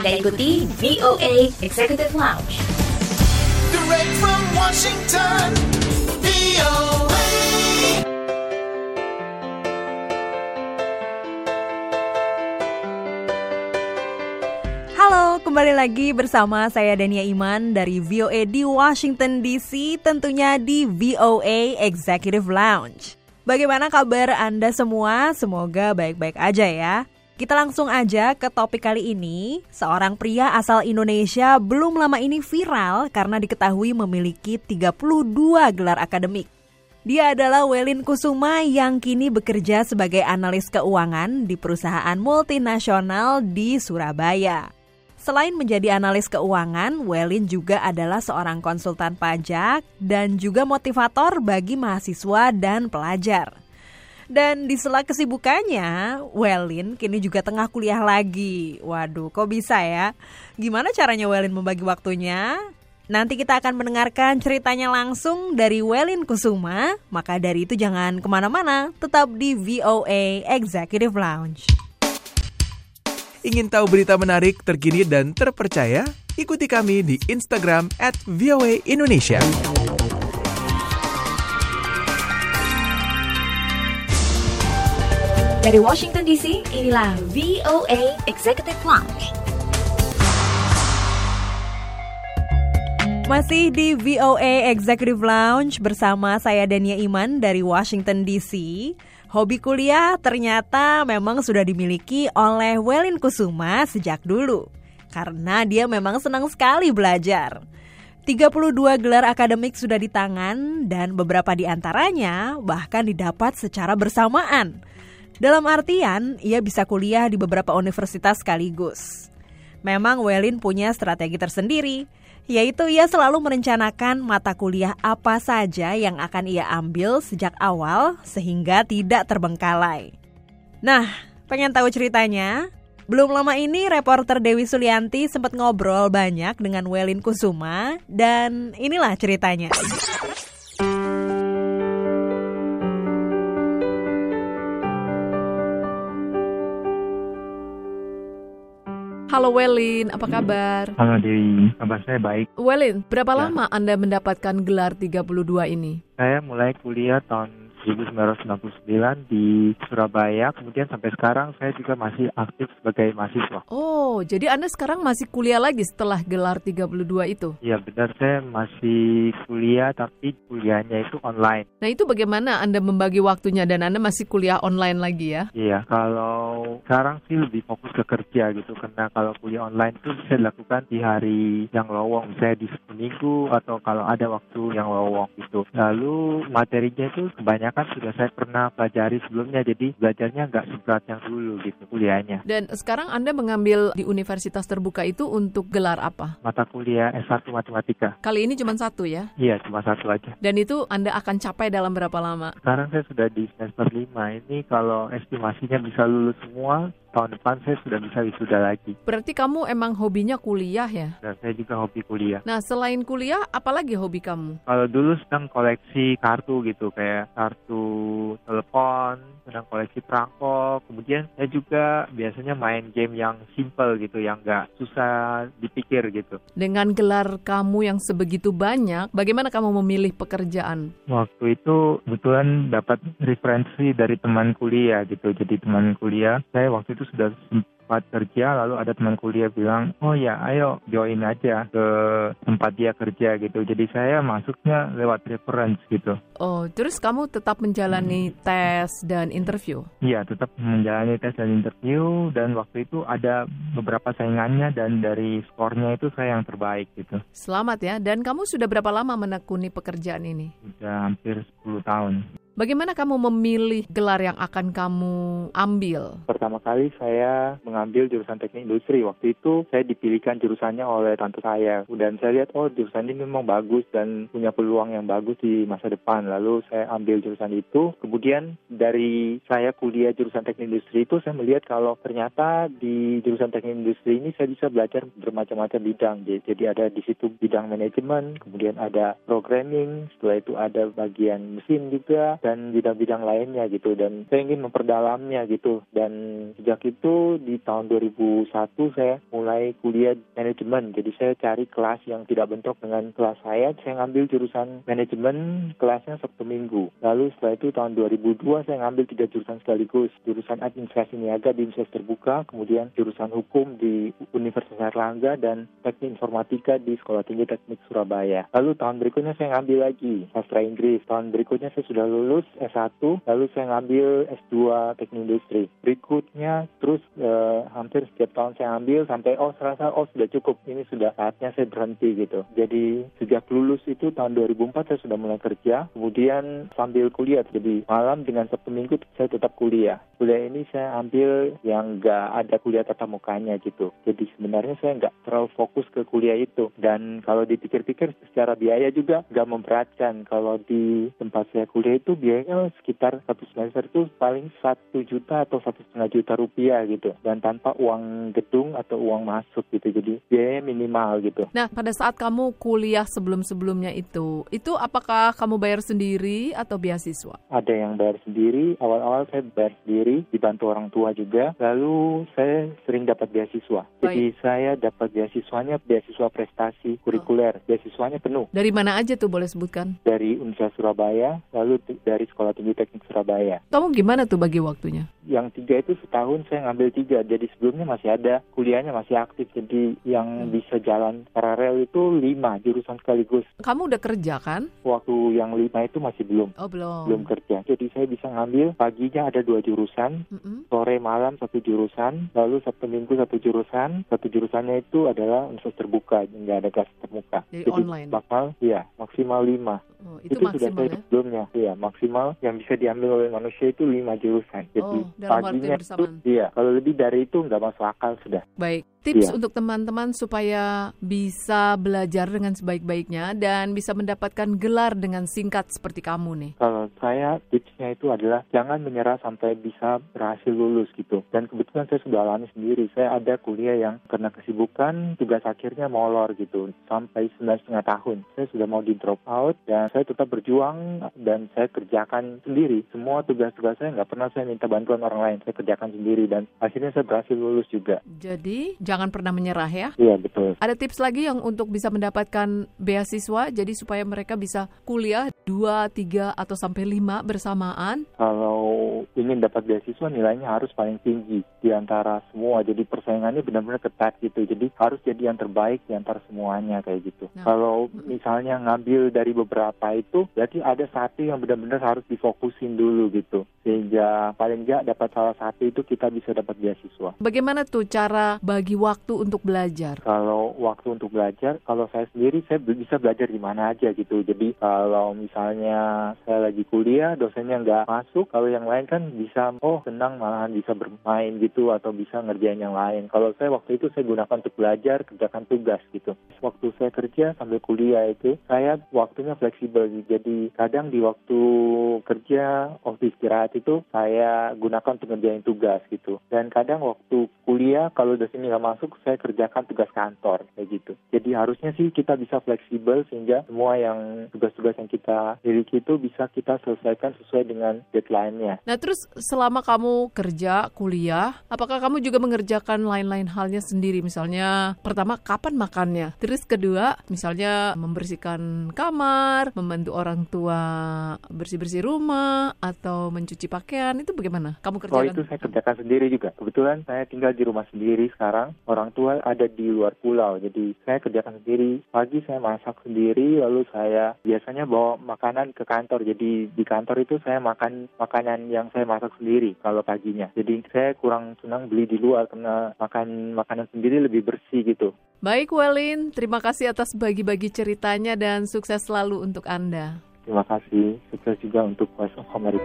Anda ikuti VOA Executive Lounge. Direct from Washington, VOA. Halo, kembali lagi bersama saya Dania Iman dari VOA di Washington DC, tentunya di VOA Executive Lounge. Bagaimana kabar Anda semua? Semoga baik-baik aja ya. Kita langsung aja ke topik kali ini. Seorang pria asal Indonesia belum lama ini viral karena diketahui memiliki 32 gelar akademik. Dia adalah Welin Kusuma yang kini bekerja sebagai analis keuangan di perusahaan multinasional di Surabaya. Selain menjadi analis keuangan, Welin juga adalah seorang konsultan pajak dan juga motivator bagi mahasiswa dan pelajar. Dan di sela kesibukannya, Welin kini juga tengah kuliah lagi. Waduh, kok bisa ya? Gimana caranya Welin membagi waktunya? Nanti kita akan mendengarkan ceritanya langsung dari Welin Kusuma. Maka dari itu jangan ke mana-mana, tetap di VOA Executive Lounge. Ingin tahu berita menarik, terkini, dan terpercaya? Ikuti kami di Instagram at VOA Indonesia. Dari Washington DC, inilah VOA Executive Lounge. Masih di VOA Executive Lounge bersama saya Dania Iman dari Washington DC. Hobi kuliah ternyata memang sudah dimiliki oleh Welin Kusuma sejak dulu. Karena dia memang senang sekali belajar. 32 gelar akademik sudah di tangan dan beberapa di antaranya bahkan didapat secara bersamaan. Dalam artian, ia bisa kuliah di beberapa universitas sekaligus. Memang Welin punya strategi tersendiri, yaitu ia selalu merencanakan mata kuliah apa saja yang akan ia ambil sejak awal sehingga tidak terbengkalai. Nah, pengen tahu ceritanya? Belum lama ini reporter Dewi Sulianti sempat ngobrol banyak dengan Welin Kusuma dan inilah ceritanya. Halo Welin, apa kabar? Halo Dewi, kabar saya baik. Welin, berapa Ya. lama Anda mendapatkan gelar 32 ini? Saya mulai kuliah tahun 1999 di Surabaya, kemudian sampai sekarang saya juga masih aktif sebagai mahasiswa. Oh, jadi Anda sekarang masih kuliah lagi setelah gelar 32 itu? Ya benar, saya masih kuliah tapi kuliahnya itu online. Nah itu bagaimana Anda membagi waktunya dan Anda masih kuliah online lagi ya? Iya, kalau sekarang sih lebih fokus ke kerja gitu, karena kalau kuliah online itu bisa dilakukan di hari yang lowong, misalnya di Minggu atau kalau ada waktu yang lowong gitu. Lalu materinya itu kebanyakan sudah saya pernah pelajari sebelumnya, jadi belajarnya nggak seberat yang dulu gitu kuliahnya. Dan sekarang Anda mengambil di universitas terbuka itu untuk gelar apa? Mata kuliah S1 Matematika. Kali ini cuma satu ya? Iya, cuma satu aja. Dan itu Anda akan capai dalam berapa lama? Sekarang saya sudah di semester 5. Ini kalau estimasinya bisa lulus semua, tahun depan saya sudah bisa wisuda lagi. Berarti kamu emang hobinya kuliah ya? Dan saya juga hobi kuliah. Nah selain kuliah, apalagi hobi kamu? Kalau dulu sedang koleksi kartu gitu, kayak kartu telepon, sedang koleksi perangko. Kemudian saya juga biasanya main game yang simple gitu, yang nggak susah dipikir gitu. Dengan gelar kamu yang sebegitu banyak, bagaimana kamu memilih pekerjaan? Waktu itu kebetulan dapat referensi dari teman kuliah gitu. Jadi teman kuliah, saya waktu itu sudah sempat kerja, lalu ada teman kuliah bilang, oh ya ayo join aja ke tempat dia kerja gitu. Jadi saya masuknya lewat reference gitu. Oh, terus kamu tetap menjalani tes dan interview? Iya, tetap menjalani tes dan interview dan waktu itu ada beberapa saingannya dan dari skornya itu saya yang terbaik gitu. Selamat ya. Dan kamu sudah berapa lama menekuni pekerjaan ini? Sudah hampir 10 tahun. Bagaimana kamu memilih gelar yang akan kamu ambil? Pertama kali saya mengambil jurusan teknik industri. Waktu itu saya dipilihkan jurusannya oleh tante saya. Dan saya lihat, oh jurusan ini memang bagus dan punya peluang yang bagus di masa depan. Lalu saya ambil jurusan itu. Kemudian dari saya kuliah jurusan teknik industri itu, saya melihat kalau ternyata di jurusan teknik industri ini saya bisa belajar bermacam-macam bidang. Jadi ada di situ bidang manajemen, kemudian ada programming, setelah itu ada bagian mesin juga, dan bidang-bidang lainnya gitu. Dan saya ingin memperdalamnya gitu. Dan sejak itu di tahun 2001 saya mulai kuliah manajemen. Jadi saya cari kelas yang tidak bentrok dengan kelas saya. Saya ngambil jurusan manajemen kelasnya Sabtu Minggu. Lalu setelah itu tahun 2002 saya ngambil tiga jurusan sekaligus. Jurusan administrasi niaga di Universitas Terbuka, kemudian jurusan hukum di Universitas Erlangga dan teknik informatika di Sekolah Tinggi Teknik Surabaya. Lalu tahun berikutnya saya ngambil lagi sastra Inggris. Tahun berikutnya saya sudah lulus S1, lalu saya ngambil S2 teknik industri. Berikutnya terus eh, hampir setiap tahun saya ambil sampai oh serasa oh sudah cukup ini sudah saatnya saya berhenti gitu. Jadi sejak lulus itu tahun 2004 saya sudah mulai kerja, kemudian sambil kuliah. Jadi malam dengan Sabtu Minggu saya tetap kuliah. Kuliah ini saya ambil yang nggak ada kuliah tatap mukanya gitu. Jadi sebenarnya saya nggak terlalu fokus ke kuliah itu. Dan kalau dipikir-pikir secara biaya juga nggak memberatkan. Kalau di tempat saya kuliah itu biayanya sekitar satu semester itu paling satu juta atau satu setengah juta rupiah gitu. Dan tanpa uang gedung atau uang masuk gitu. Jadi biayanya minimal gitu. Nah, pada saat kamu kuliah sebelum-sebelumnya itu, itu apakah kamu bayar sendiri atau beasiswa? ada yang bayar sendiri. Awal-awal saya bayar sendiri, dibantu orang tua juga. Lalu saya sering dapat beasiswa. Jadi saya dapat beasiswanya beasiswa prestasi kurikuler. Beasiswanya penuh Dari mana aja tuh boleh sebutkan? dari Universitas Surabaya, lalu dari Sekolah Tinggi Teknik Surabaya. Kamu gimana tuh bagi waktunya? Yang tiga itu setahun saya ngambil tiga. Jadi sebelumnya masih ada kuliahnya masih aktif. Jadi yang bisa jalan paralel itu lima jurusan sekaligus. Kamu udah kerja kan? Waktu yang lima itu masih belum Oh, belum. belum kerja. Jadi saya bisa ngambil paginya ada dua jurusan, Mm-mm. sore malam satu jurusan, lalu sabtu minggu satu jurusan. Satu jurusannya itu adalah universitas terbuka, nggak ada kelas terbuka. Jadi online. bakal, ya maksimal lima. Oh, itu, sudah maksimal saya ya? sebelumnya, ya maksimal yang bisa diambil oleh manusia itu lima jurusan. Jadi Oh, dalam paginya itu, iya. Kalau lebih dari itu nggak masuk akal sudah. Baik. Tips Iya. untuk teman-teman supaya bisa belajar dengan sebaik-baiknya dan bisa mendapatkan gelar dengan singkat seperti kamu nih. Kalau saya tipsnya itu adalah jangan menyerah sampai bisa berhasil lulus gitu. Dan kebetulan saya sudah alami sendiri. Saya ada kuliah yang karena kesibukan tugas akhirnya molor gitu sampai sembilan setengah tahun. Saya sudah mau di drop out dan saya tetap berjuang dan saya kerjakan sendiri. Semua tugas-tugas saya nggak pernah saya minta bantuan orang lain. Saya kerjakan sendiri dan akhirnya saya berhasil lulus juga. Jadi, jangan pernah menyerah ya. Iya betul. Ada tips lagi yang untuk bisa mendapatkan beasiswa jadi supaya mereka bisa kuliah 2, 3 atau sampai 5 bersamaan. Kalau ingin dapat beasiswa nilainya harus paling tinggi di antara semua. Jadi persaingannya benar-benar ketat gitu. Jadi harus jadi yang terbaik di antara semuanya kayak gitu. Nah, Kalau misalnya ngambil dari beberapa itu, berarti ada satu yang benar-benar harus difokusin dulu gitu. Sehingga paling nggak dapat salah satu itu kita bisa dapat beasiswa. Bagaimana tuh cara bagi waktu untuk belajar? Kalau waktu untuk belajar, kalau saya sendiri saya bisa belajar di mana aja gitu. Jadi kalau misalnya saya lagi kuliah, dosennya nggak masuk, kalau yang lain kan bisa, oh senang malahan bisa bermain gitu atau bisa ngerjain yang lain. Kalau saya waktu itu saya gunakan untuk belajar, kerjakan tugas gitu. Waktu saya kerja sambil kuliah itu, saya waktunya fleksibel. Jadi kadang di waktu kerja, waktu istirahat itu saya gunakan untuk ngerjain tugas gitu. Dan kadang waktu kuliah kalau dosennya nggak masuk, saya kerjakan tugas kantor kayak gitu. Jadi harusnya sih kita bisa fleksibel sehingga semua yang tugas-tugas yang kita miliki itu bisa kita selesaikan sesuai dengan deadline-nya. Nah, terus selama kamu kerja, kuliah, apakah kamu juga mengerjakan lain-lain halnya sendiri? Misalnya, pertama, kapan makannya? Terus kedua, misalnya membersihkan kamar, membantu orang tua bersih-bersih rumah, atau mencuci pakaian, itu bagaimana? Kamu Kalau kerjakan? itu saya kerjakan sendiri juga. Kebetulan saya tinggal di rumah sendiri sekarang. Orang tua ada di luar pulau. Jadi saya kerjakan sendiri. Pagi saya masak sendiri, lalu saya biasanya bawa makanan ke kantor. Jadi di kantor itu saya makan makanan yang saya masak sendiri kalau paginya. Jadi saya kurang senang beli di luar karena makan makanan sendiri lebih bersih gitu. Baik, Welin. Terima kasih atas bagi-bagi ceritanya dan sukses selalu untuk Anda. Terima kasih. Sukses juga untuk voice of America.